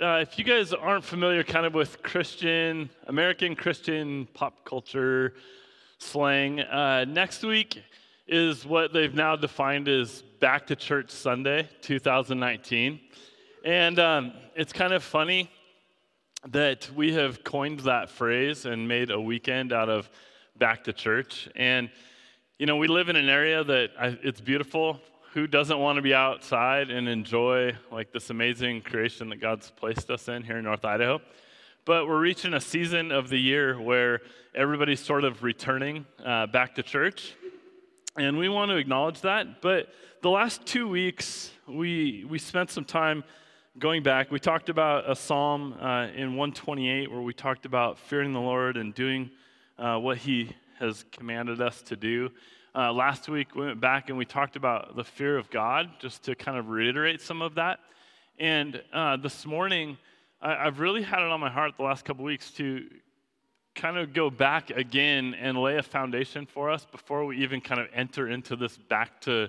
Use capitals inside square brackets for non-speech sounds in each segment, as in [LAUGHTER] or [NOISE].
uh, if you guys aren't familiar kind of with Christian, American Christian pop culture slang, uh, next week is what they've now defined as Back to Church Sunday 2019. And um, it's kind of funny that we have coined that phrase and made a weekend out of Back to Church. And, you know, we live in an area that I, it's beautiful who doesn't want to be outside and enjoy like this amazing creation that God's placed us in here in North Idaho? But we're reaching a season of the year where everybody's sort of returning uh, back to church. And we want to acknowledge that. But the last two weeks, we, we spent some time going back. We talked about a psalm uh, in 128 where we talked about fearing the Lord and doing uh, what He has commanded us to do. Uh, last week, we went back and we talked about the fear of God, just to kind of reiterate some of that. And uh, this morning, I, have really had it on my heart the last couple weeks to kind of go back again and lay a foundation for us before we even kind of enter into this back to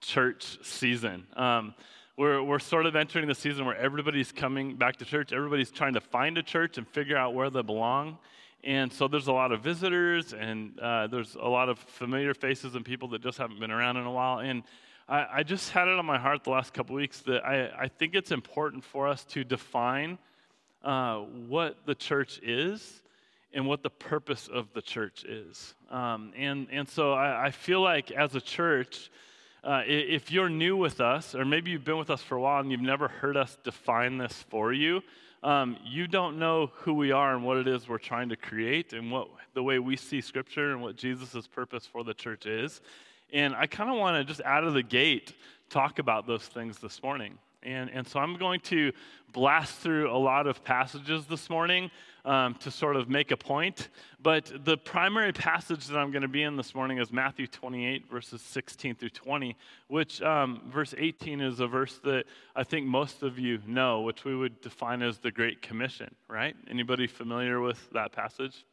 church season. Um, we're, we're sort of entering the season where everybody's coming back to church. Everybody's trying to find a church and figure out where they belong. And so there's a lot of visitors, and uh, there's a lot of familiar faces and people that just haven't been around in a while. And I, I just had it on my heart the last couple weeks that I, I think it's important for us to define uh, what the church is and what the purpose of the church is. Um, and, and so I, I, feel like as a church, uh, if you're new with us, or maybe you've been with us for a while and you've never heard us define this for you, um, you don't know who we are and what it is we're trying to create and what the way we see Scripture and what Jesus' purpose for the church is. And I kind of want to just out of the gate talk about those things this morning. And, and so I'm going to blast through a lot of passages this morning um, to sort of make a point. But the primary passage that I'm going to be in this morning is Matthew 28, verses 16 through 20, which um, verse 18 is a verse that I think most of you know, which we would define as the Great Commission, right? Anybody familiar with that passage?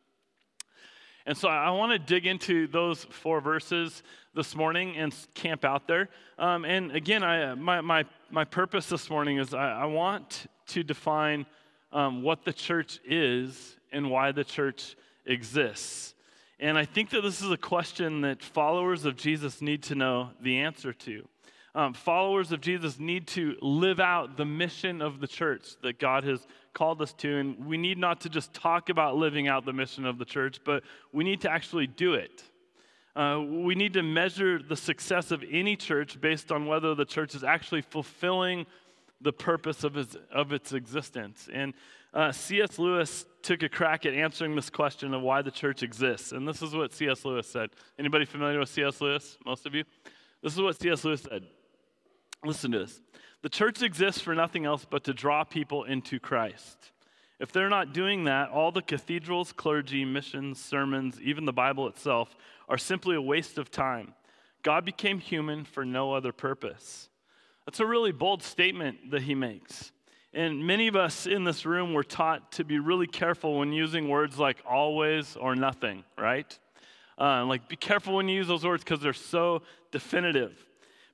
And so I want to dig into those four verses this morning and camp out there. Um, and again, I, my, my, my purpose this morning is I, I want to define um, what the church is and why the church exists. And I think that this is a question that followers of Jesus need to know the answer to. Um, followers of Jesus need to live out the mission of the church that God has called us to. And we need not to just talk about living out the mission of the church, but we need to actually do it. Uh, we need to measure the success of any church based on whether the church is actually fulfilling the purpose of its, of its existence. And uh, C.S. Lewis took a crack at answering this question of why the church exists. And this is what C.S. Lewis said. Anybody familiar with C.S. Lewis? Most of you? This is what C.S. Lewis said. Listen to this. The church exists for nothing else but to draw people into Christ. If they're not doing that, all the cathedrals, clergy, missions, sermons, even the Bible itself are simply a waste of time. God became human for no other purpose. That's a really bold statement that he makes. And many of us in this room were taught to be really careful when using words like always or nothing, right? Uh, like, be careful when you use those words because they're so definitive.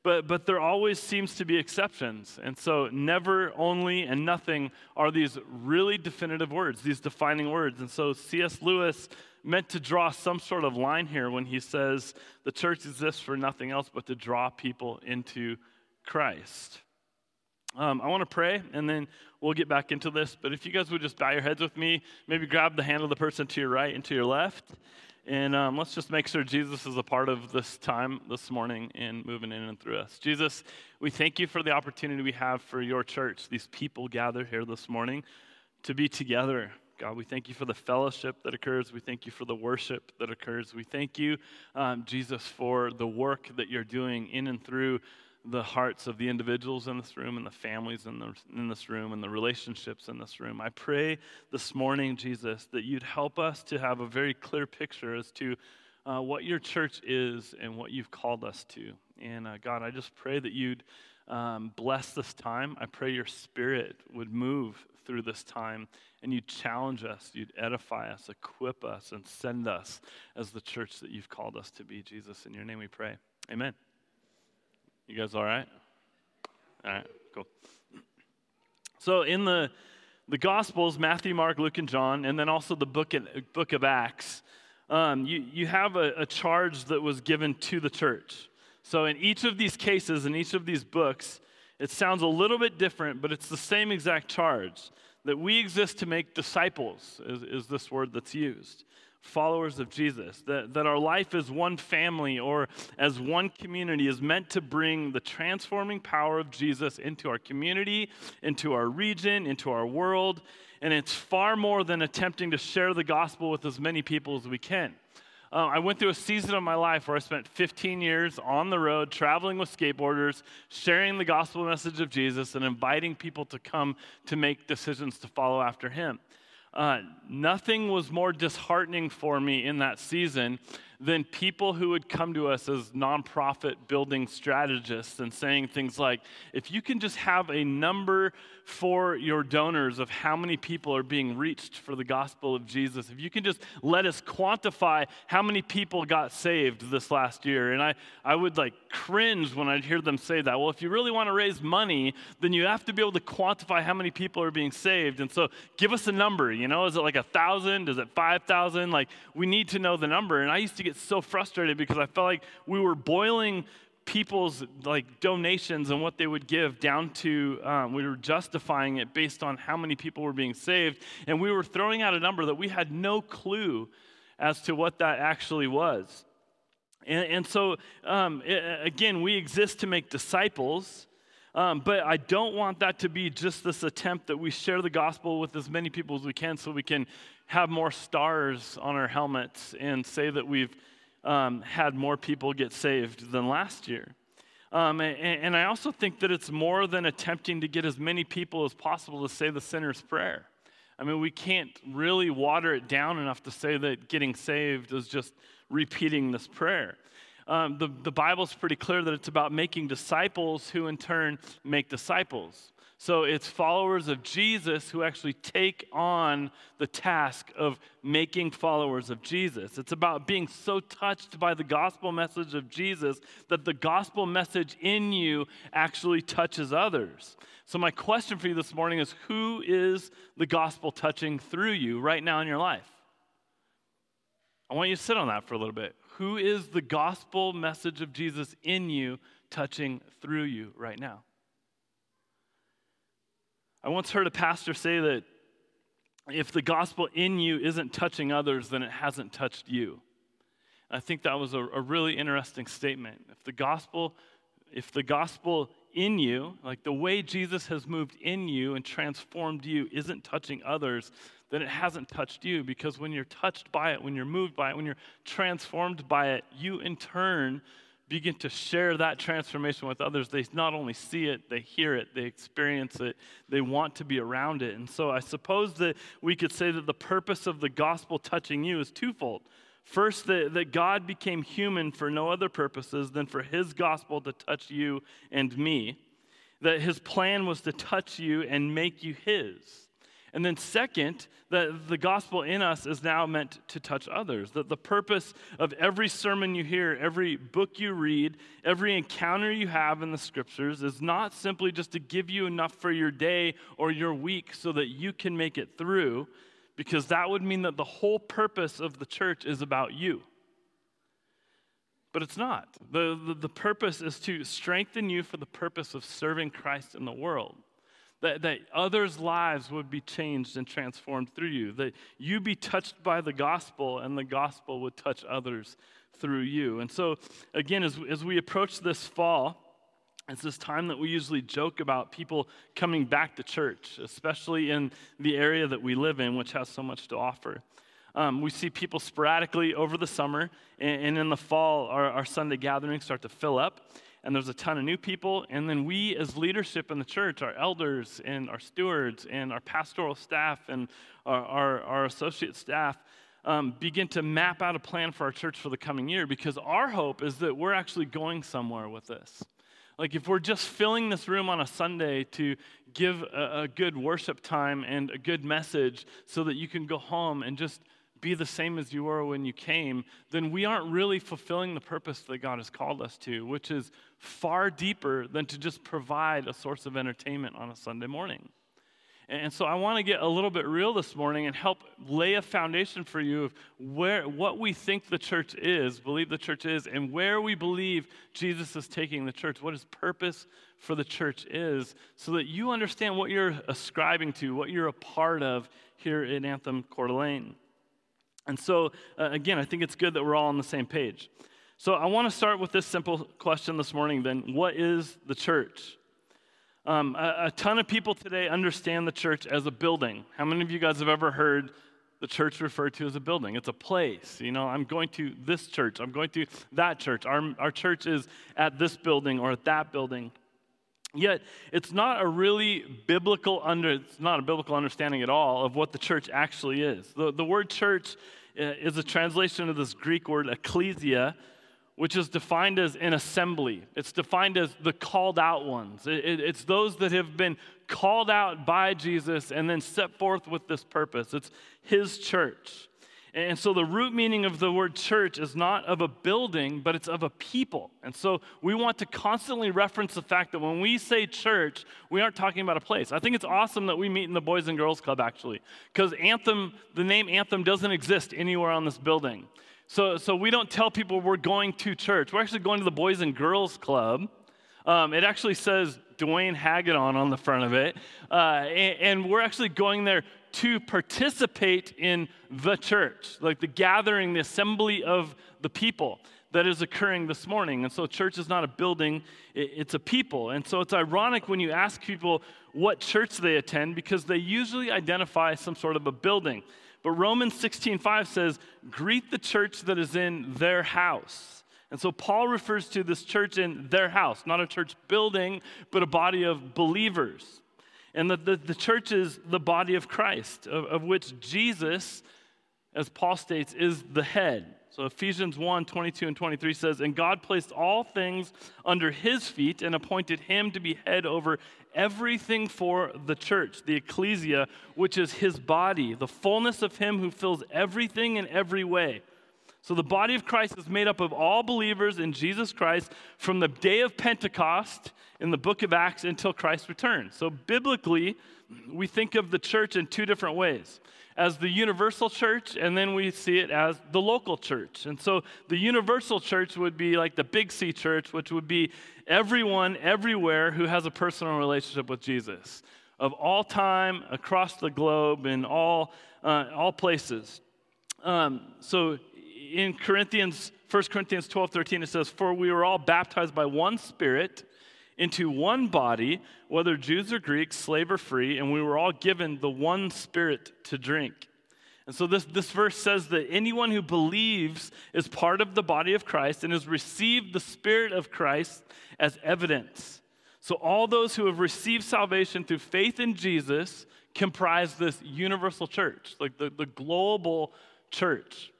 But, but there always seems to be exceptions. And so, never, only, and nothing are these really definitive words, these defining words. And so, C.S. Lewis meant to draw some sort of line here when he says the church exists for nothing else but to draw people into Christ. Um, I want to pray, and then we'll get back into this. But if you guys would just bow your heads with me, maybe grab the hand of the person to your right and to your left. And um, let's just make sure Jesus is a part of this time this morning and moving in and through us. Jesus, we thank you for the opportunity we have for your church, these people gathered here this morning to be together. God, we thank you for the fellowship that occurs. We thank you for the worship that occurs. We thank you, um, Jesus, for the work that you're doing in and through the hearts of the individuals in this room and the families in, the, in this room and the relationships in this room. I pray this morning, Jesus, that you'd help us to have a very clear picture as to uh, what your church is and what you've called us to. And uh, God, I just pray that you'd um, bless this time. I pray your spirit would move through this time and you'd challenge us, you'd edify us, equip us, and send us as the church that you've called us to be. Jesus, in your name we pray. Amen. You guys all right? All right, cool. So in the the Gospels, Matthew, Mark, Luke, and John, and then also the book, in, book of Acts, um, you, you have a, a charge that was given to the church. So in each of these cases, in each of these books, it sounds a little bit different, but it's the same exact charge that we exist to make disciples, is, is this word that's used followers of Jesus, that, that our life as one family or as one community is meant to bring the transforming power of Jesus into our community, into our region, into our world. And it's far more than attempting to share the gospel with as many people as we can. Uh, I went through a season of my life where I spent 15 years on the road, traveling with skateboarders, sharing the gospel message of Jesus, and inviting people to come to make decisions to follow after him. Uh, nothing was more disheartening for me in that season than people who would come to us as nonprofit building strategists and saying things like, if you can just have a number for your donors of how many people are being reached for the gospel of Jesus, if you can just let us quantify how many people got saved this last year. And I, I would like cringe when I'd hear them say that. Well, if you really want to raise money, then you have to be able to quantify how many people are being saved. And so give us a number, you know, is it like a thousand? Is it 5,000? Like we need to know the number. And I used to get so frustrated because I felt like we were boiling people's like donations and what they would give down to um, we were justifying it based on how many people were being saved and we were throwing out a number that we had no clue as to what that actually was and, and so um, again we exist to make disciples um, but I don't want that to be just this attempt that we share the gospel with as many people as we can so we can have more stars on our helmets and say that we've um, had more people get saved than last year. Um, and, and I also think that it's more than attempting to get as many people as possible to say the sinner's prayer. I mean, we can't really water it down enough to say that getting saved is just repeating this prayer. Um, the, the Bible's pretty clear that it's about making disciples who in turn make disciples. So it's followers of Jesus who actually take on the task of making followers of Jesus. It's about being so touched by the gospel message of Jesus that the gospel message in you actually touches others. So, my question for you this morning is who is the gospel touching through you right now in your life? I want you to sit on that for a little bit. Who is the gospel message of Jesus in you touching through you right now? I once heard a pastor say that if the gospel in you isn't touching others, then it hasn't touched you. I think that was a, a, really interesting statement. If the gospel, if the gospel in you, like the way Jesus has moved in you and transformed you, isn't touching others, then it hasn't touched you. Because when you're touched by it, when you're moved by it, when you're transformed by it, you in turn begin to share that transformation with others, they not only see it, they hear it, they experience it, they want to be around it. And so I suppose that we could say that the purpose of the gospel touching you is twofold. First, that, that God became human for no other purposes than for his gospel to touch you and me. That his plan was to touch you and make you his. And then, second, that the gospel in us is now meant to touch others. That the purpose of every sermon you hear, every book you read, every encounter you have in the scriptures is not simply just to give you enough for your day or your week so that you can make it through, because that would mean that the whole purpose of the church is about you. But it's not. The, the, the purpose is to strengthen you for the purpose of serving Christ in the world that, that others' lives would be changed and transformed through you, that you be touched by the gospel and the gospel would touch others through you. And so, again, as, as we approach this fall, it's this time that we usually joke about people coming back to church, especially in the area that we live in, which has so much to offer. Um, we see people sporadically over the summer, and, and in the fall, our, our Sunday gatherings start to fill up and there's a ton of new people. And then we, as leadership in the church, our elders and our stewards and our pastoral staff and our, our, our associate staff, um, begin to map out a plan for our church for the coming year because our hope is that we're actually going somewhere with this. Like, if we're just filling this room on a Sunday to give a, a good worship time and a good message so that you can go home and just be the same as you were when you came, then we aren't really fulfilling the purpose that God has called us to, which is far deeper than to just provide a source of entertainment on a Sunday morning. And so I want to get a little bit real this morning and help lay a foundation for you of where what we think the church is, believe the church is, and where we believe Jesus is taking the church, what his purpose for the church is, so that you understand what you're ascribing to, what you're a part of here in Anthem Coeur d'Alene. And so, uh, again, I think it's good that we're all on the same page. So I want to start with this simple question this morning then what is the church? Um, a, a, ton of people today understand the church as a building. How many of you guys have ever heard the church referred to as a building? It's a place. You know, I'm going to this church, I'm going to that church. Our, our church is at this building or at that building. Yet, it's not a really biblical under, it's not a biblical understanding at all of what the church actually is. The, the word church uh, is a translation of this Greek word ecclesia, which is defined as an assembly. It's defined as the called out ones. It, it, it's those that have been called out by Jesus and then set forth with this purpose. It's his church. And so the root meaning of the word church is not of a building, but it's of a people. And so we want to constantly reference the fact that when we say church, we aren't talking about a place. I think it's awesome that we meet in the Boys and Girls Club, actually, because Anthem, the name Anthem doesn't exist anywhere on this building. So, so we don't tell people we're going to church. We're actually going to the Boys and Girls Club. Um, it actually says Duane Hagadone on the front of it. Uh, and, and we're actually going there to participate in the church, like the gathering, the assembly of the people that is occurring this morning. And so, church is not a building, it's a people. And so, it's ironic when you ask people what church they attend because they usually identify some sort of a building. But Romans 16:5 says, "Greet the church that is in their house." And so Paul refers to this church in their house, not a church building, but a body of believers. And the, the, the church is the body of Christ, of, of which Jesus, as Paul states, is the head. So Ephesians 1 22 and 23 says, And God placed all things under his feet and appointed him to be head over everything for the church, the ecclesia, which is his body, the fullness of him who fills everything in every way. So the body of Christ is made up of all believers in Jesus Christ from the day of Pentecost in the book of Acts until Christ returns. So biblically, we think of the church in two different ways as the universal church, and then we see it as the local church. And so the universal church would be like the big C church, which would be everyone, everywhere who has a personal relationship with Jesus, of all time, across the globe, in all, uh, all places. Um, so in Corinthians, 1 Corinthians 12 13, it says, For we were all baptized by one Spirit into one body, whether Jews or Greeks, slave or free, and we were all given the one Spirit to drink. And so this, this verse says that anyone who believes is part of the body of Christ and has received the Spirit of Christ as evidence. So all those who have received salvation through faith in Jesus comprise this universal church, like the, the global church.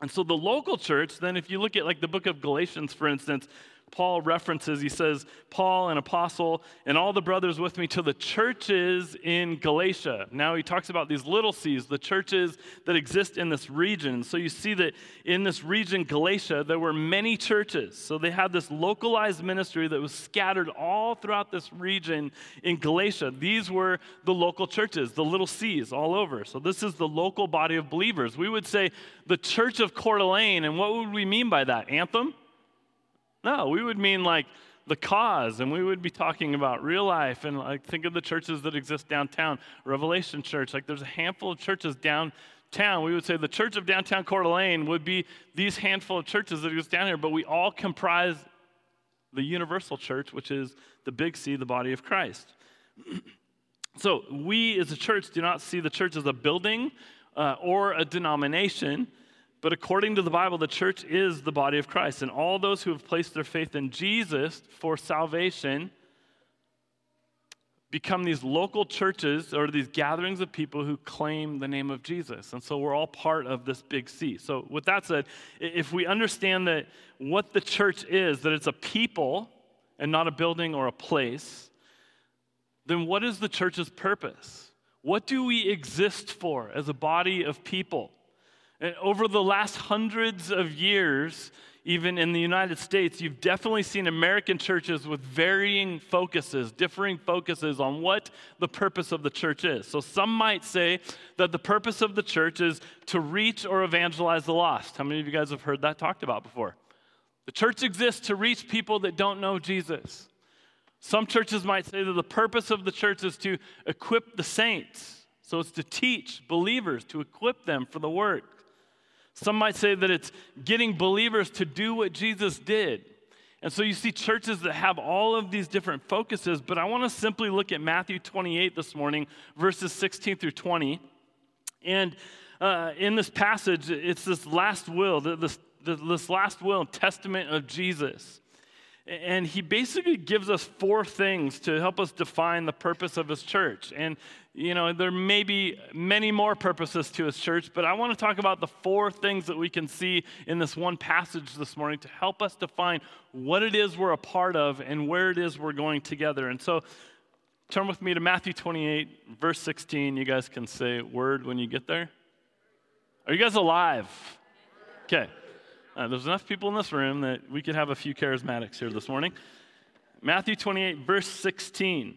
And so the local church, then, if you look at like the book of Galatians, for instance, Paul references, he says, Paul, an apostle, and all the brothers with me to the churches in Galatia. Now he talks about these little c's, the churches that exist in this region. So you see that in this region, Galatia, there were many churches. So they had this localized ministry that was scattered all throughout this region in Galatia. These were the local churches, the little c's all over. So this is the local body of believers. We would say the church of Coeur d'Alene, and what would we mean by that? Anthem? No, we would mean like the cause, and we would be talking about real life. And like, think of the churches that exist downtown. Revelation Church, like there's a handful of churches downtown. We would say the church of downtown Coeur d'Alene would be these handful of churches that exist down here, but we all comprise the universal church, which is the big C, the body of Christ. [CLEARS THROAT] so we as a church do not see the church as a building uh, or a denomination but according to the Bible, the church is the body of Christ. And all those who have placed their faith in Jesus for salvation become these local churches or these gatherings of people who claim the name of Jesus. And so we're all part of this big C. So, with that said, if we understand that what the church is, that it's a people and not a building or a place, then what is the church's purpose? What do we exist for as a body of people? And over the last hundreds of years, even in the United States, you've definitely seen American churches with varying focuses, differing focuses on what the purpose of the church is. So some might say that the purpose of the church is to reach or evangelize the lost. How many of you guys have heard that talked about before? The church exists to reach people that don't know Jesus. Some churches might say that the purpose of the church is to equip the saints. So it's to teach believers, to equip them for the work. Some might say that it's getting believers to do what Jesus did. And so you see churches that have all of these different focuses, but I want to simply look at Matthew 28 this morning, verses 16 through 20. And uh, in this passage, it's this last will, this, this last will and testament of Jesus. And he basically gives us four things to help us define the purpose of his church. And, you know, there may be many more purposes to his church, but I want to talk about the four things that we can see in this one passage this morning to help us define what it is we're a part of and where it is we're going together. And so, turn with me to Matthew 28, verse 16. You guys can say word when you get there. Are you guys alive? Okay. Uh, there's enough people in this room that we could have a few charismatics here this morning. Matthew 28, verse 16.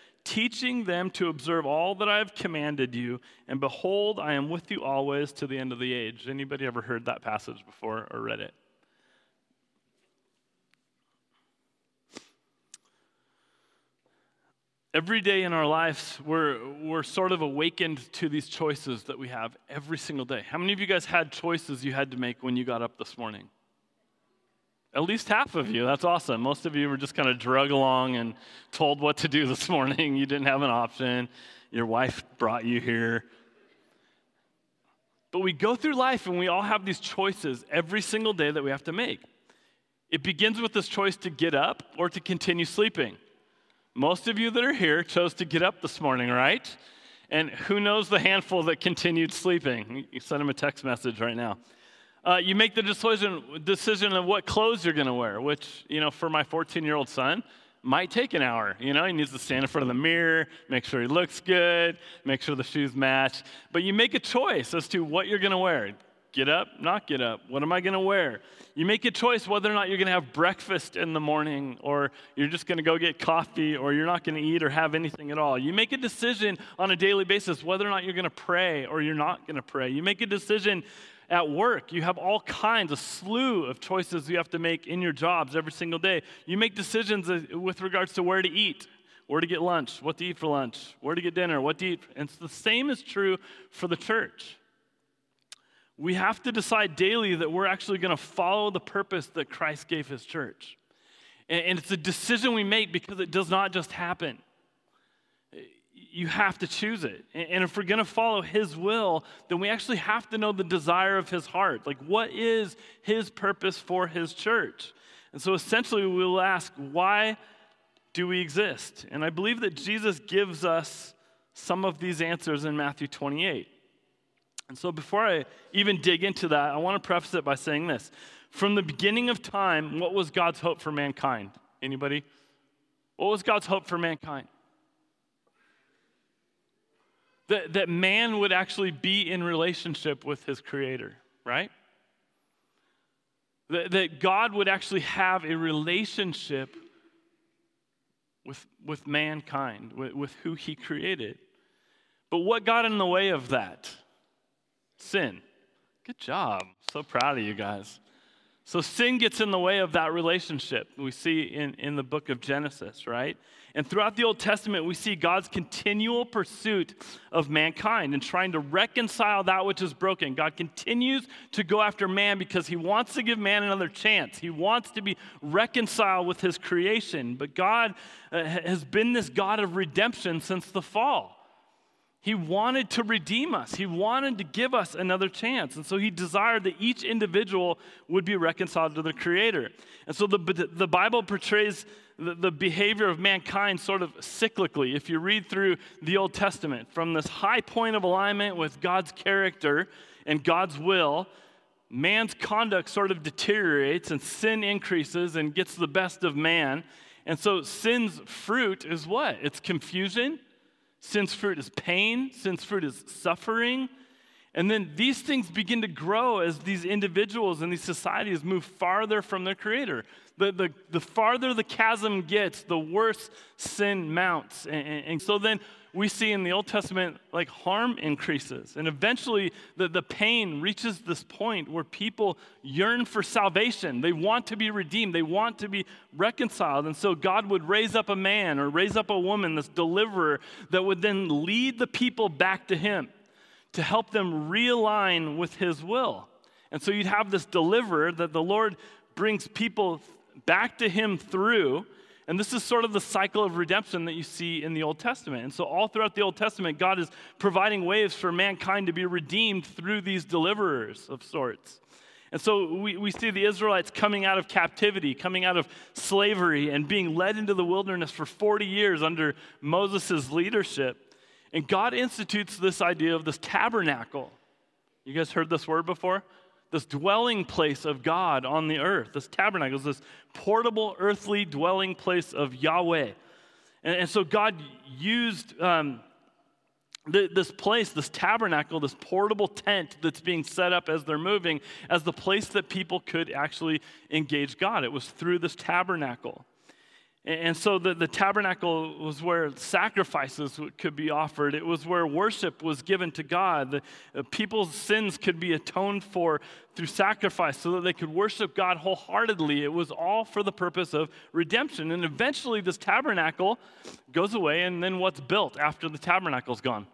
teaching them to observe all that I have commanded you. And behold, I am with you always to the end of the age. Anybody ever heard that passage before or read it? Every day in our lives, we're, we're sort of awakened to these choices that we have every single day. How many of you guys had choices you had to make when you got up this morning? At least half of you. That's awesome. Most of you were just kind of drug along and told what to do [LAUGHS] this morning. You didn't have an option. Your wife brought you here. But we go through life and we all have these choices every single day that we have to make. It begins with this choice to get up or to continue sleeping. Most of you that are here chose to get up this morning, right? And who knows the handful that continued sleeping? You send them a text message right now. Uh, you make the decision, decision of what clothes you're going to wear, which, you know, for my 14 year old son, might take an hour. You know, he needs to stand in front of the mirror, make sure he looks good, make sure the shoes match. But you make a choice as to what you're going to wear. Get up, not get up. What am I going to wear? You make a choice whether or not you're going to have breakfast in the morning, or you're just going to go get coffee, or you're not going to eat or have anything at all. You make a decision on a daily basis whether or not you're going to pray or you're not going to pray. You make a decision at work. You have all kinds, a slew of choices you have to make in your jobs every single day. You make decisions uh, with regards to where to eat, where to get lunch, what to eat for lunch, where to get dinner, what to eat. And the same is true for the church. We have to decide daily that we're actually going to follow the purpose that Christ gave his church. And it's a decision we make because it does not just happen you have to choose it. And if we're going to follow His will, then we actually have to know the desire of His heart. Like, what is His purpose for His church? And so essentially, we will ask, why do we exist? And I believe that Jesus gives us some of these answers in Matthew 28. And so before I even dig into that, I want to preface it by saying this. From the beginning of time, what was God's hope for mankind? Anybody? What was God's hope for mankind? That, that man would actually be in relationship with his creator, right? That, that God would actually have a relationship with, with mankind, with, with who he created. But what got in the way of that? Sin. Good job. So proud of you guys. So sin gets in the way of that relationship. We see in, in the book of Genesis, right? And throughout the Old Testament, we see God's continual pursuit of mankind and trying to reconcile that which is broken. God continues to go after man because he wants to give man another chance. He wants to be reconciled with his creation. But God uh, has been this God of redemption since the fall. He wanted to redeem us. He wanted to give us another chance. And so he desired that each individual would be reconciled to the Creator. And so the, the Bible portrays the, the behavior of mankind sort of cyclically. If you read through the Old Testament, from this high point of alignment with God's character and God's will, man's conduct sort of deteriorates and sin increases and gets the best of man. And so sin's fruit is what? It's confusion. Sin's fruit is pain. Sin's fruit is suffering. And then these things begin to grow as these individuals and these societies move farther from their creator. The, the, the farther the chasm gets, the worse sin mounts. And, and, and so then we see in the Old Testament, like harm increases. And eventually, the, the pain reaches this point where people yearn for salvation. They want to be redeemed, they want to be reconciled. And so, God would raise up a man or raise up a woman, this deliverer, that would then lead the people back to Him to help them realign with His will. And so, you'd have this deliverer that the Lord brings people back to Him through. And this is sort of the cycle of redemption that you see in the Old Testament. And so, all throughout the Old Testament, God is providing ways for mankind to be redeemed through these deliverers of sorts. And so, we, we see the Israelites coming out of captivity, coming out of slavery, and being led into the wilderness for 40 years under Moses' leadership. And God institutes this idea of this tabernacle. You guys heard this word before? This dwelling place of God on the earth. This tabernacle is this portable earthly dwelling place of Yahweh. And, and so God used um, th- this place, this tabernacle, this portable tent that's being set up as they're moving, as the place that people could actually engage God. It was through this tabernacle. And so the, the tabernacle was where sacrifices could be offered. It was where worship was given to God. The, uh, people's sins could be atoned for through sacrifice so that they could worship God wholeheartedly. It was all for the purpose of redemption. And eventually, this tabernacle goes away, and then what's built after the tabernacle's gone?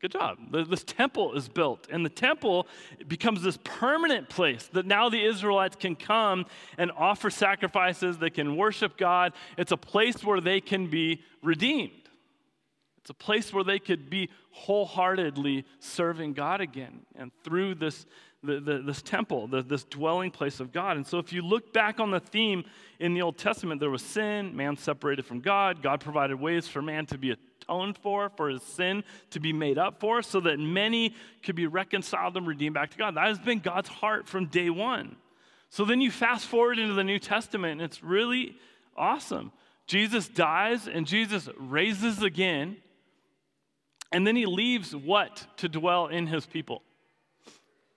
Good job. This temple is built, and the temple becomes this permanent place that now the Israelites can come and offer sacrifices. They can worship God. It's a place where they can be redeemed. It's a place where they could be wholeheartedly serving God again, and through this, the, the, this temple, the, this dwelling place of God. And so, if you look back on the theme in the Old Testament, there was sin, man separated from God. God provided ways for man to be atoned for, for his sin to be made up for, so that many could be reconciled and redeemed back to God. That has been God's heart from day one. So then you fast forward into the New Testament, and it's really awesome. Jesus dies, and Jesus raises again, and then he leaves what to dwell in his people?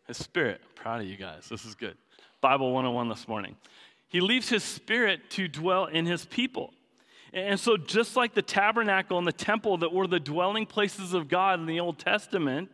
His spirit. I'm proud of you guys. This is good. Bible 101 this morning. He leaves his spirit to dwell in his people. And so, just like the tabernacle and the temple that were the dwelling places of God in the Old Testament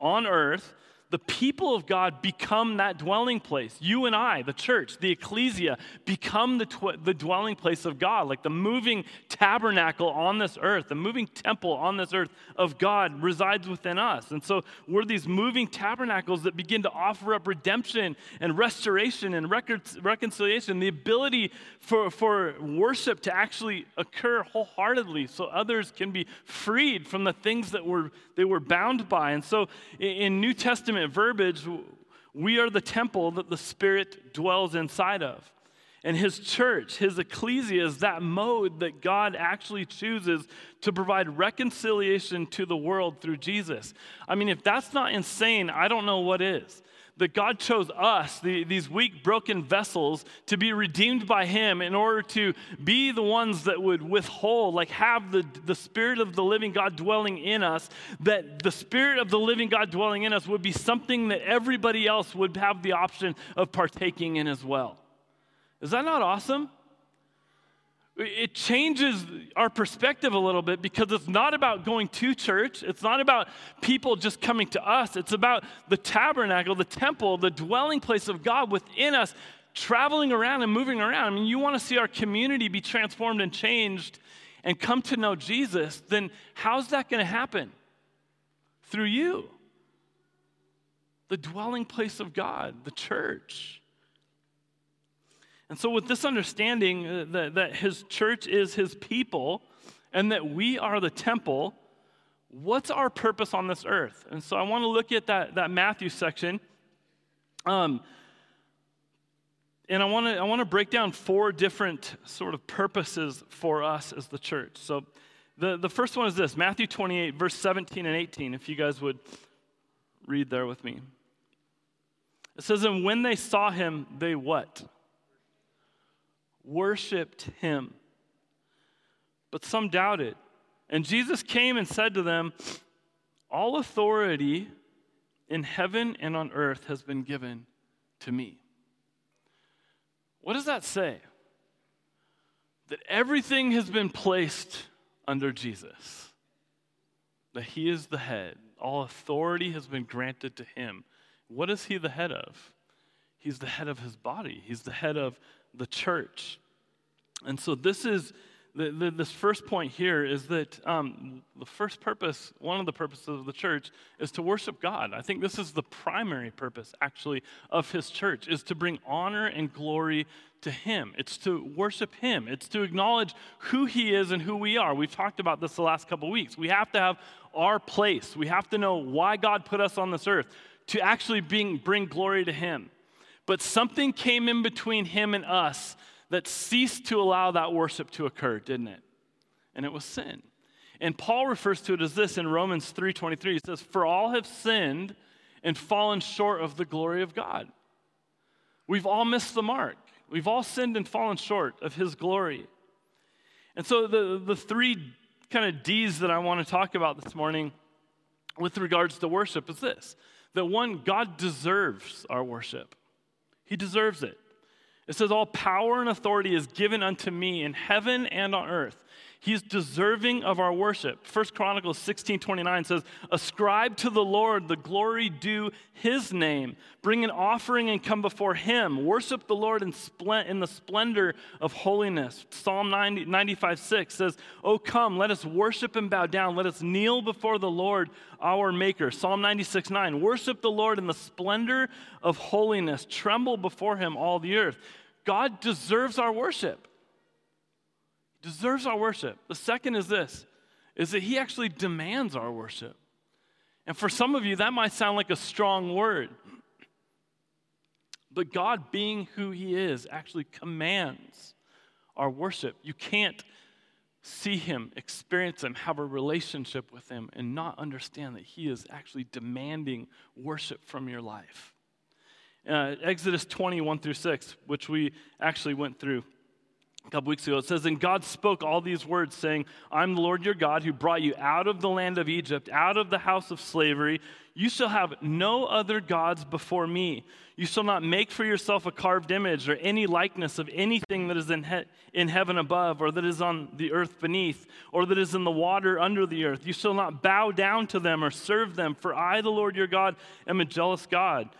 on earth, the people of God become that dwelling place. You and I, the church, the ecclesia, become the, tw- the dwelling place of God, like the moving tabernacle on this earth, the moving temple on this earth of God resides within us. And so we're these moving tabernacles that begin to offer up redemption and restoration and record- reconciliation, the ability for, for worship to actually occur wholeheartedly so others can be freed from the things that were, they were bound by. And so in New Testament, verbiage, we are the temple that the Spirit dwells inside of. And his church, his ecclesia, is that mode that God actually chooses to provide reconciliation to the world through Jesus. I mean, if that's not insane, I don't know what is that God chose us, the, these weak, broken vessels, to be redeemed by Him in order to be the ones that would withhold, like have the, the Spirit of the living God dwelling in us, that the Spirit of the living God dwelling in us would be something that everybody else would have the option of partaking in as well. Is that not awesome? It changes our perspective a little bit because it's not about going to church. It's not about people just coming to us. It's about the tabernacle, the temple, the dwelling place of God within us, traveling around and moving around. I mean, you want to see our community be transformed and changed and come to know Jesus, then how's that going to happen? Through you. The dwelling place of God, the church. And so, with this understanding uh, that, that his church is his people and that we are the temple, what's our purpose on this earth? And so, I want to look at that, that Matthew section. Um, and I want to I want to break down four different sort of purposes for us as the church. So the, the first one is this Matthew 28, verse 17 and 18, if you guys would read there with me. It says, And when they saw him, they what? Worshipped him. But some doubted. And Jesus came and said to them, All authority in heaven and on earth has been given to me. What does that say? That everything has been placed under Jesus, that he is the head. All authority has been granted to him. What is he the head of? He's the head of his body, he's the head of the church. And so, this is the, the, this first point here is that um, the first purpose, one of the purposes of the church, is to worship God. I think this is the primary purpose, actually, of His church, is to bring honor and glory to Him. It's to worship Him. It's to acknowledge who He is and who we are. We've talked about this the last couple weeks. We have to have our place. We have to know why God put us on this earth to actually being, bring glory to Him. But something came in between Him and us that ceased to allow that worship to occur, didn't it? And it was sin. And Paul refers to it as this in Romans 3:23. He says, "For all have sinned and fallen short of the glory of God." We've all missed the mark. We've all sinned and fallen short of his glory. And so the, the three kind of D's that I want to talk about this morning with regards to worship is this that one, God deserves our worship. He deserves it. It says, All power and authority is given unto me in heaven and on earth. He's deserving of our worship. First Chronicles 16 29 says, Ascribe to the Lord the glory due his name. Bring an offering and come before him. Worship the Lord in, in the splendor of holiness. Psalm 90, 95 6 says, Oh, come, let us worship and bow down. Let us kneel before the Lord our Maker. Psalm 96 9, Worship the Lord in the splendor of holiness. Tremble before him, all the earth. God deserves our worship. Deserves our worship. The second is this is that he actually demands our worship. And for some of you that might sound like a strong word. But God being who he is actually commands our worship. You can't see him, experience him, have a relationship with him, and not understand that he is actually demanding worship from your life uh, Exodus 21 through 6, which we actually went through a couple weeks ago. It says, And God spoke all these words, saying, I'm the Lord your God who brought you out of the land of Egypt, out of the house of slavery. You shall have no other gods before me. You shall not make for yourself a carved image or any likeness of anything that is in, he- in heaven above, or that is on the earth beneath, or that is in the water under the earth. You shall not bow down to them or serve them, for I, the Lord your God, am a jealous God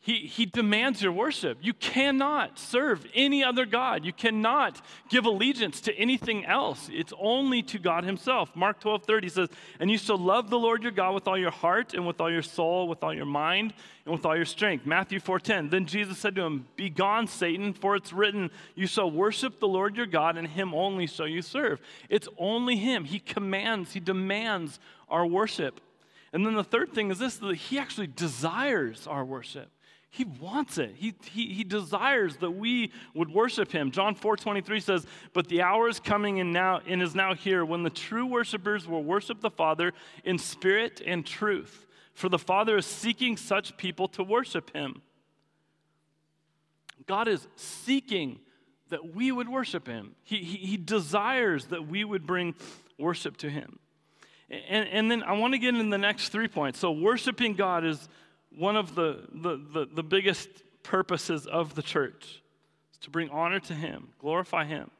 he, he demands your worship. You cannot serve any other God. You cannot give allegiance to anything else. It's only to God Himself. Mark 12 30 says, And you shall love the Lord your God with all your heart and with all your soul, with all your mind, and with all your strength. Matthew 4 10. Then Jesus said to him, Begone, Satan, for it's written, You shall worship the Lord your God, and Him only shall you serve. It's only Him. He commands, He demands our worship. And then the third thing is this that He actually desires our worship. He wants it. He, he, he desires that we would worship him. John 4 23 says, But the hour is coming and now and is now here when the true worshipers will worship the Father in spirit and truth. For the Father is seeking such people to worship him. God is seeking that we would worship him. He, he, he desires that we would bring worship to him. And, and then I want to get into the next three points. So, worshiping God is one of the, the, the, the biggest purposes of the church is to bring honor to Him, glorify Him.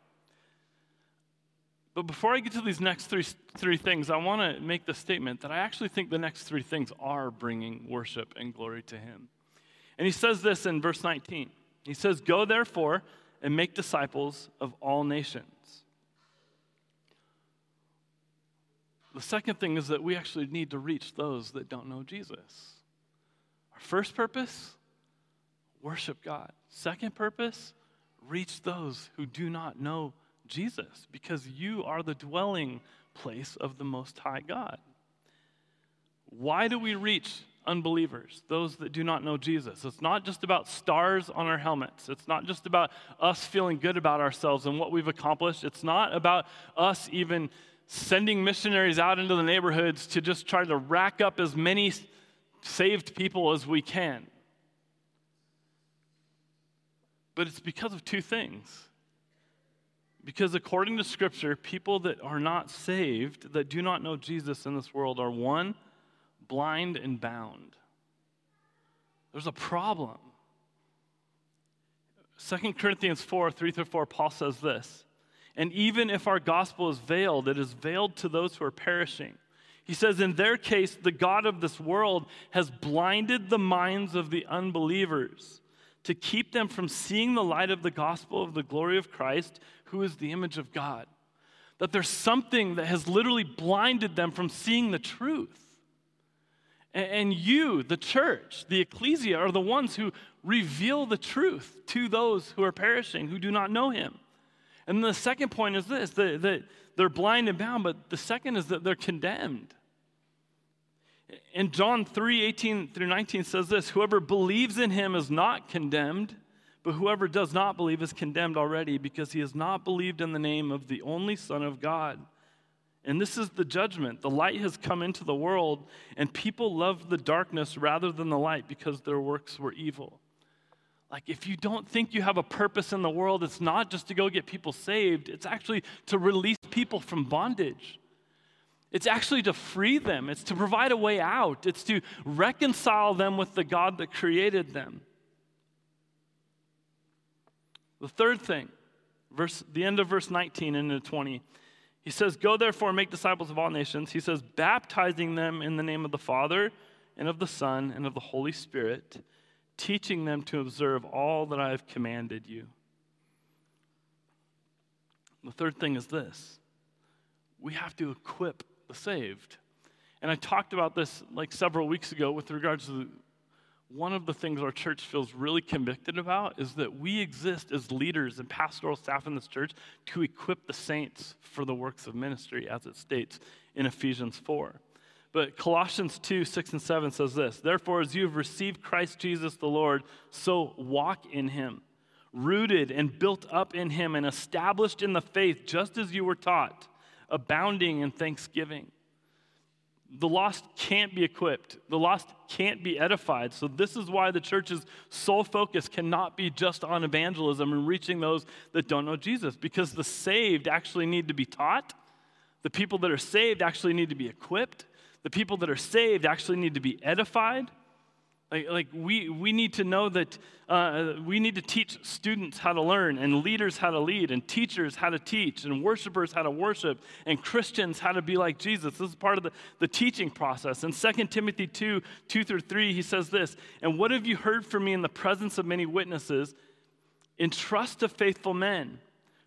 But before I get to these next three, three things, I want to make the statement that I actually think the next three things are bringing worship and glory to Him. And he says this in verse 19. He says, Go therefore and make disciples of all nations. The second thing is that we actually need to reach those that don't know Jesus. Our first purpose, worship God. Second purpose, reach those who do not know Jesus because you are the dwelling place of the Most High God. Why do we reach unbelievers, those that do not know Jesus. It's not just about stars on our helmets. It's not just about us feeling good about ourselves and what we've accomplished. It's not about us even sending missionaries out into the neighborhoods to just try to rack up as many saved people as we can. But it's because of two things. Because according to Scripture, people that are not saved, that do not know Jesus in this world, are one, blind and bound. There's a problem. 2 Corinthians 4 3 through 4, Paul says this And even if our gospel is veiled, it is veiled to those who are perishing. He says, In their case, the God of this world has blinded the minds of the unbelievers to keep them from seeing the light of the gospel of the glory of Christ, who is the image of God. That there's something that has literally blinded them from seeing the truth. And you, the church, the ecclesia, are the ones who reveal the truth to those who are perishing, who do not know him. And the second point is this that, they're blind and bound, but the second is that they're condemned. In John 3 18 through 19 says this Whoever believes in him is not condemned, but whoever does not believe is condemned already because he has not believed in the name of the only Son of God. And this is the judgment. The light has come into the world, and people love the darkness rather than the light because their works were evil. Like, if you don't think you have a purpose in the world, it's not just to go get people saved, it's actually to release people from bondage. It's actually to free them, it's to provide a way out, it's to reconcile them with the God that created them. The third thing, verse, the end of verse 19 into 20, he says, Go therefore and make disciples of all nations. He says, baptizing them in the name of the Father and of the Son and of the Holy Spirit, teaching them to observe all that I have commanded you. The third thing is this we have to equip the saved. And I talked about this like several weeks ago with regards to the, one of the things our church feels really convicted about is that we exist as leaders and pastoral staff in this church to equip the saints for the works of ministry, as it states in Ephesians 4. But Colossians 2 6 and 7 says this Therefore, as you have received Christ Jesus the Lord, so walk in him, rooted and built up in him, and established in the faith, just as you were taught abounding in thanksgiving. The lost can't be equipped. The lost can't be edified. So, this is why the church's sole focus cannot be just on evangelism and reaching those that don't know Jesus, because the saved actually need to be taught. The people that are saved actually need to be equipped. The people that are saved actually need to be edified. Like, like we, we need to know that uh, we need to teach students how to learn, and leaders how to lead, and teachers how to teach, and worshipers how to worship, and Christians how to be like Jesus. This is part of the, the teaching process. In 2 Timothy 2 2 through 3, he says this And what have you heard from me in the presence of many witnesses? Entrust to faithful men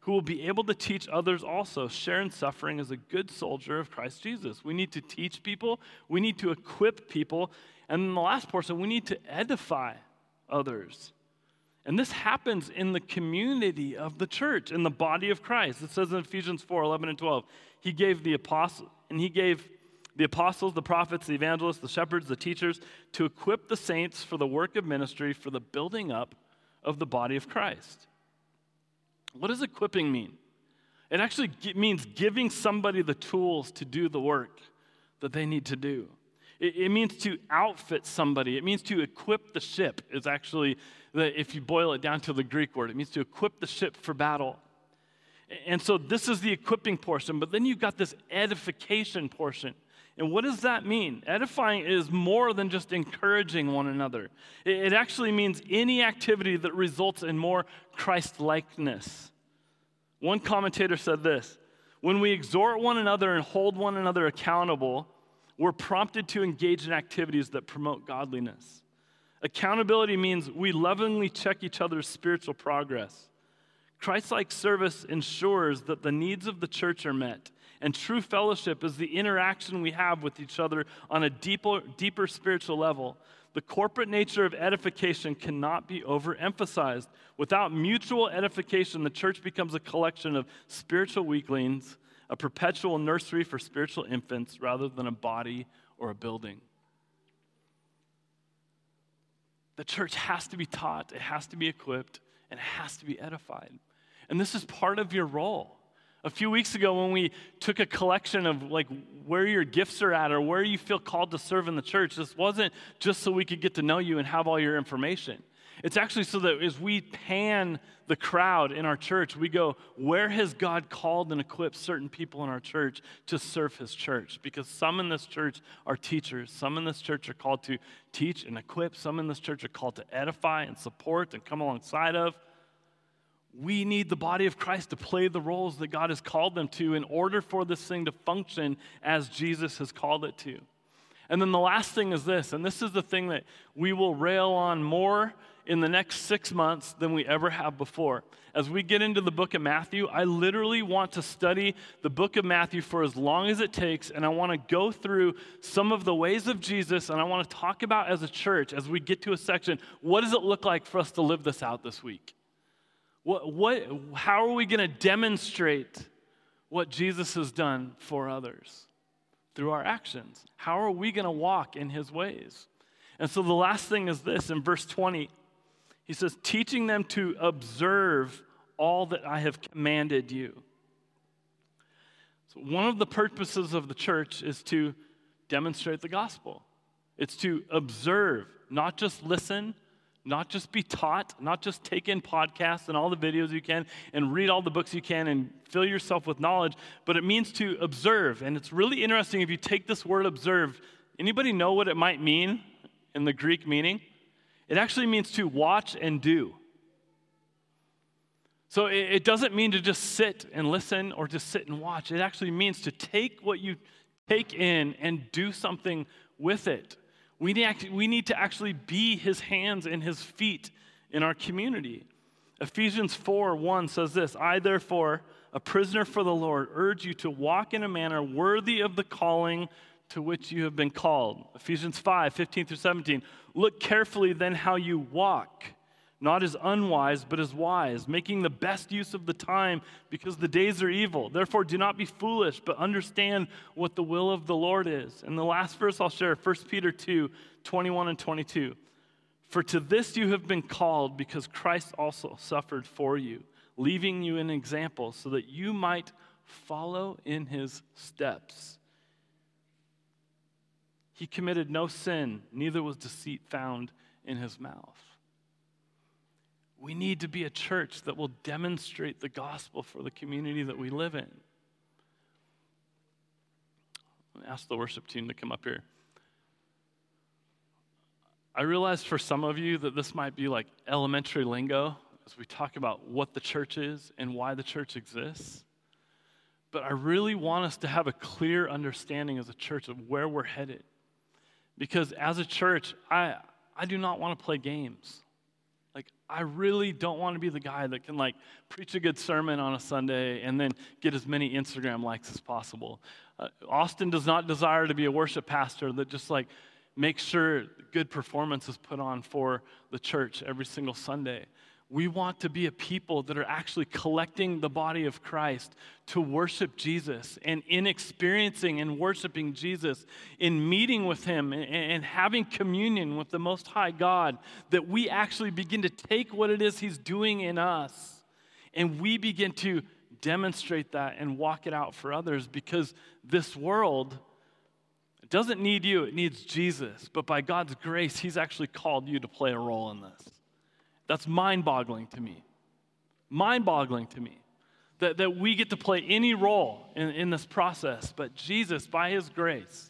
who will be able to teach others also. Share in suffering as a good soldier of Christ Jesus. We need to teach people, we need to equip people and then the last portion, we need to edify others. And this happens in the community of the church, in the body of Christ. It says in Ephesians 4 11 and 12, He gave the apostles, and He gave the apostles, the prophets, the evangelists, the shepherds, the teachers to equip the saints for the work of ministry, for the building up of the body of Christ. What does equipping mean? It actually means giving somebody the tools to do the work that they need to do. It, it means to outfit somebody. It means to equip the ship, is actually, the, if you boil it down to the Greek word, it means to equip the ship for battle. And so this is the equipping portion, but then you've got this edification portion. And what does that mean? Edifying is more than just encouraging one another. It actually means any activity that results in more Christ likeness. One commentator said this When we exhort one another and hold one another accountable, we're prompted to engage in activities that promote godliness. Accountability means we lovingly check each other's spiritual progress. Christ like service ensures that the needs of the church are met, and true fellowship is the interaction we have with each other on a deeper, deeper spiritual level. The corporate nature of edification cannot be overemphasized. Without mutual edification, the church becomes a collection of spiritual weaklings a perpetual nursery for spiritual infants rather than a body or a building. the church has to be taught, it has to be equipped, and it has to be edified. And this is part of your role. A few weeks ago, when we took a collection of like where your gifts are at or where you feel called to serve in the church, this wasn't just so we could get to know you and have all your information. It's actually so that as we pan the crowd in our church, we go, where has God called and equipped certain people in our church to serve his church? Because some in this church are teachers, some in this church are called to teach and equip, some in this church are called to edify and support and come alongside of. We need the body of Christ to play the roles that God has called them to in order for this thing to function as Jesus has called it to. And then the last thing is this, and this is the thing that we will rail on more in the next six months than we ever have before. As we get into the book of Matthew, I literally want to study the book of Matthew for as long as it takes, and I want to go through some of the ways of Jesus, and I want to talk about as a church, as we get to a section, what does it look like for us to live this out this week? What, what, how are we going to demonstrate what Jesus has done for others? Through our actions. How are we going to walk in his ways? And so the last thing is this in verse 20 he says, teaching them to observe all that I have commanded you. So, one of the purposes of the church is to demonstrate the gospel. It's to observe, not just listen, not just be taught, not just take in podcasts and all the videos you can and read all the books you can and fill yourself with knowledge, but it means to observe. And it's really interesting if you take this word observe, anybody know what it might mean in the Greek meaning? It actually means to watch and do. So it doesn't mean to just sit and listen or just sit and watch. It actually means to take what you take in and do something with it. We need, we need to actually be his hands and his feet in our community. Ephesians 4 1 says this I, therefore, a prisoner for the Lord, urge you to walk in a manner worthy of the calling to which you have been called. Ephesians 5 15 through 17. Look carefully then how you walk, not as unwise, but as wise, making the best use of the time because the days are evil. Therefore, do not be foolish, but understand what the will of the Lord is. And the last verse I'll share 1 Peter 2 21 and 22. For to this you have been called because Christ also suffered for you, leaving you an example so that you might follow in his steps. He committed no sin, neither was deceit found in his mouth. We need to be a church that will demonstrate the gospel for the community that we live in. Ask the worship team to come up here. I realize for some of you that this might be like elementary lingo as we talk about what the church is and why the church exists. But I really want us to have a clear understanding as a church of where we're headed. Because as a church, I, I do not want to play games. Like, I really don't want to be the guy that can, like, preach a good sermon on a Sunday and then get as many Instagram likes as possible. Uh, Austin does not desire to be a worship pastor that just, like, makes sure good performance is put on for the church every single Sunday. We want to be a people that are actually collecting the body of Christ to worship Jesus. And in experiencing and worshiping Jesus, in meeting with Him and, having communion with the Most High God, that we actually begin to take what it is He's doing in us and we begin to demonstrate that and walk it out for others because this world doesn't need you, it needs Jesus. But by God's grace, He's actually called you to play a role in this. That's mind boggling to me. Mind boggling to me that, that we get to play any role in, in this process, but Jesus, by his grace,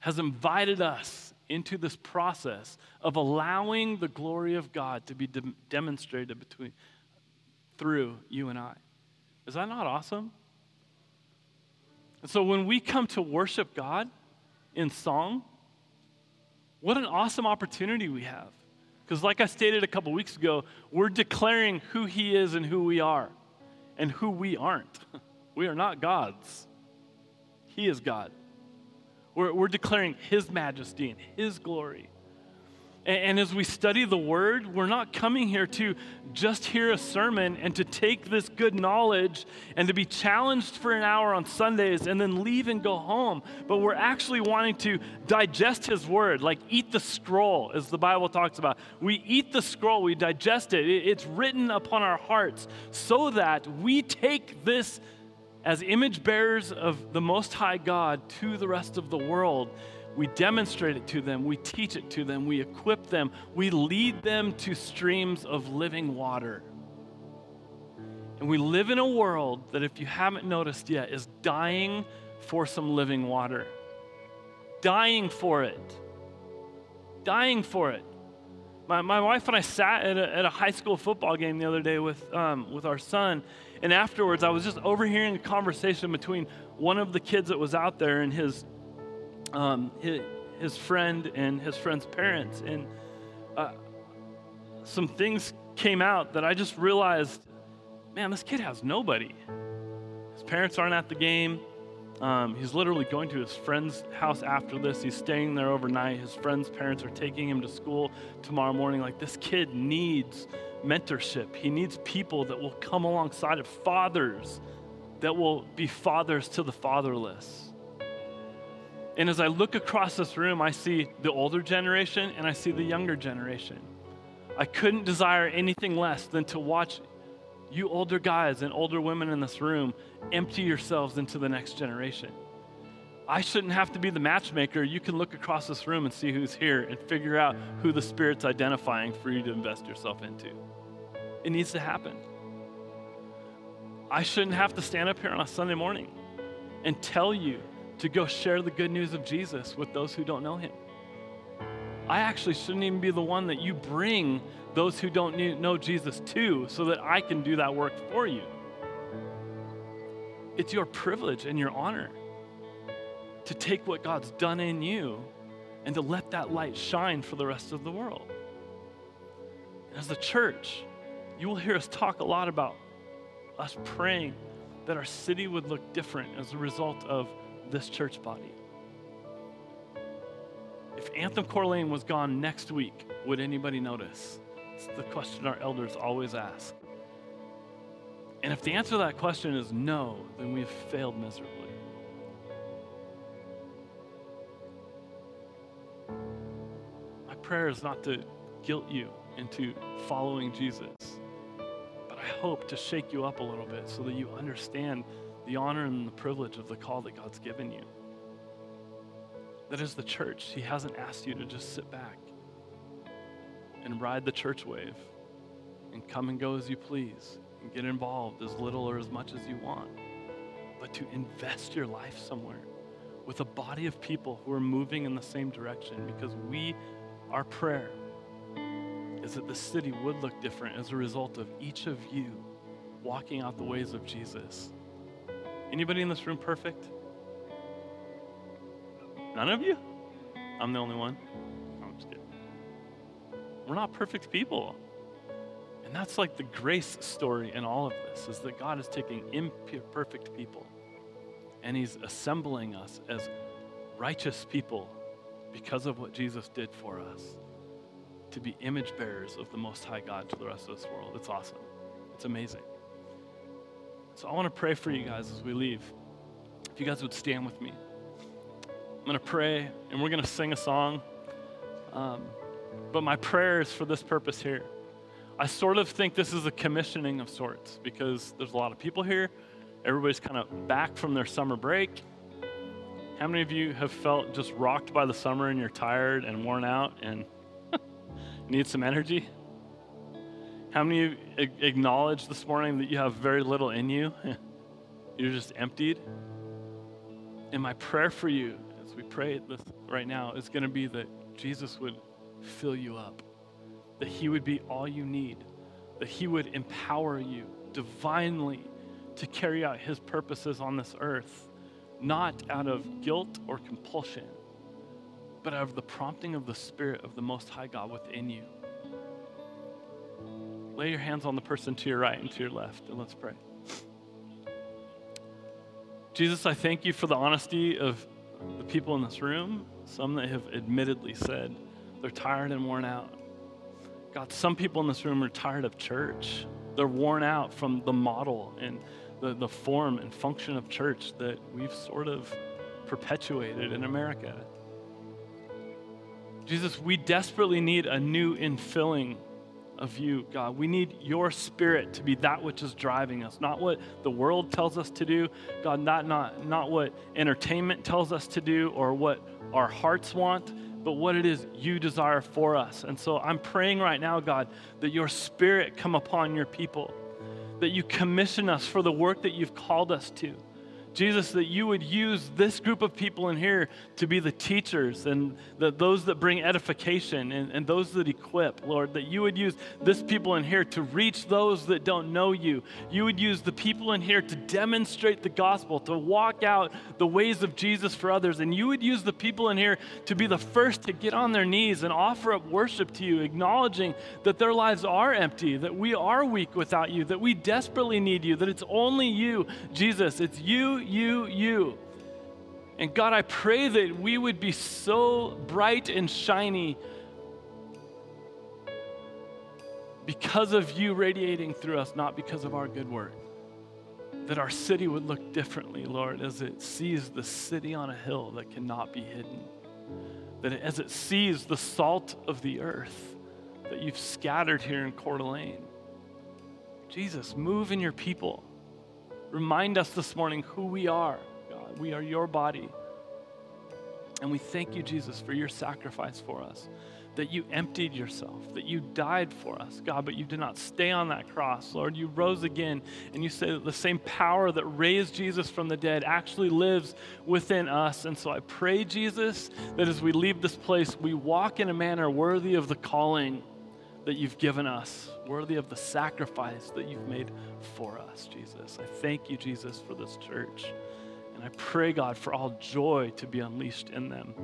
has invited us into this process of allowing the glory of God to be de- demonstrated between, through you and I. Is that not awesome? And so when we come to worship God in song, what an awesome opportunity we have because, like I stated a couple weeks ago, we're declaring who He is and who we are and who we aren't. [LAUGHS] We are not gods, He is God. We're, we're declaring His majesty and His glory. And, as we study the Word, we're not coming here to just hear a sermon and to take this good knowledge and to be challenged for an hour on Sundays and then leave and go home. But we're actually wanting to digest His Word, like eat the scroll, as the Bible talks about. We eat the scroll, we digest it. It's written upon our hearts so that we take this as image bearers of the Most High God to the rest of the world we demonstrate it to them, we teach it to them, we equip them, we lead them to streams of living water. And we live in a world that, if you haven't noticed yet, is dying for some living water. Dying for it. Dying for it. My, my wife and I sat at a, at a high school football game the other day with, um, with our son, and afterwards I was just overhearing a conversation between one of the kids that was out there and his um, his, his, friend and his friend's parents. And uh, some things came out that I just realized man, this kid has nobody. His parents aren't at the game. Um, he's literally going to his friend's house after this. He's staying there overnight. His friend's parents are taking him to school tomorrow morning. Like, this kid needs mentorship. He needs people that will come alongside of fathers that will be fathers to the fatherless. And as I look across this room, I see the older generation and I see the younger generation. I couldn't desire anything less than to watch you older guys and older women in this room empty yourselves into the next generation. I shouldn't have to be the matchmaker. You can look across this room and see who's here and figure out who the Spirit's identifying for you to invest yourself into. It needs to happen. I shouldn't have to stand up here on a Sunday morning and tell you to go share the good news of Jesus with those who don't know him. I actually shouldn't even be the one that you bring those who don't know Jesus to so that I can do that work for you. It's your privilege and your honor to take what God's done in you and to let that light shine for the rest of the world. As the church, you will hear us talk a lot about us praying that our city would look different as a result of this church body. If Anthem Coeur d'Alene was gone next week, would anybody notice? It's the question our elders always ask. And if the answer to that question is no, then we've failed miserably. My prayer is not to guilt you into following Jesus, but I hope to shake you up a little bit so that you understand the honor and the privilege of the call that God's given you. That is the church. He hasn't asked you to just sit back and ride the church wave and come and go as you please and get involved as little or as much as you want, but to invest your life somewhere with a body of people who are moving in the same direction because we, our prayer, is that the city would look different as a result of each of you walking out the ways of Jesus Anybody in this room perfect? None of you? I'm the only one? I'm just kidding. We're not perfect people. And that's like the grace story in all of this is that God is taking imperfect people and he's assembling us as righteous people because of what Jesus did for us to be image bearers of the Most High God to the rest of this world. It's awesome. It's amazing. So I want to pray for you guys as we leave. If you guys would stand with me, I'm going to pray and we're going to sing a song. Um, but my prayer is for this purpose here. I sort of think this is a commissioning of sorts because there's a lot of people here. Everybody's kind of back from their summer break. How many of you have felt just rocked by the summer and you're tired and worn out and [LAUGHS] need some energy? How many of you acknowledge this morning that you have very little in you? [LAUGHS] You're just emptied? And my prayer for you, as we pray this right now, is going to be that Jesus would fill you up, that He would be all you need, that He would empower you divinely to carry out His purposes on this earth, not out of guilt or compulsion, but out of the prompting of the Spirit of the Most High God within you lay your hands on the person to your right and to your left, and let's pray. Jesus, I thank you for the honesty of the people in this room, some that have admittedly said They're tired and worn out. God, some people in this room are tired of church. They're worn out from the model and the, the form and function of church that we've sort of perpetuated in America. Jesus, we desperately need a new infilling of you, God. We need your spirit to be that which is driving us, not what the world tells us to do, God, not, not, not what entertainment tells us to do or what our hearts want, but what it is you desire for us. And so I'm praying right now, God, that your spirit come upon your people, that you commission us for the work that you've called us to. Jesus, that you would use this group of people in here to be the teachers and the, those that bring edification and, and those that equip, Lord, that you would use this people in here to reach those that don't know you. You would use the people in here to demonstrate the gospel, to walk out the ways of Jesus for others. And you would use the people in here to be the first to get on their knees and offer up worship to you, acknowledging that their lives are empty, that we are weak without you, that we desperately need you, that it's only you, Jesus. It's you you, you. And God, I pray that we would be so bright and shiny because of you radiating through us, not because of our good work. That our city would look differently, Lord, as it sees the city on a hill that cannot be hidden. That as it sees the salt of the earth that you've scattered here in Coeur d'Alene. Jesus, move in your people. Remind us this morning who we are, God. We are your body. And we thank you, Jesus, for your sacrifice for us, that you emptied yourself, that you died for us, God, but you did not stay on that cross, Lord. You rose again, and you say that the same power that raised Jesus from the dead actually lives within us. And so I pray, Jesus, that as we leave this place, we walk in a manner worthy of the calling that you've given us, worthy of the sacrifice that you've made for us, Jesus. I thank you, Jesus, for this church. And I pray, God, for all joy to be unleashed in them.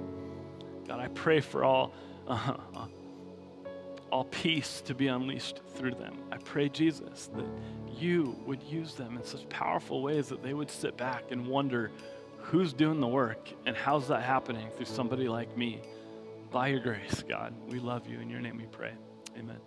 God, I pray for all, [LAUGHS] uh, all peace to be unleashed through them. I pray, Jesus, that you would use them in such powerful ways that they would sit back and wonder who's doing the work and how's that happening through somebody like me. By your grace, God, we love you. In your name we pray. Amen.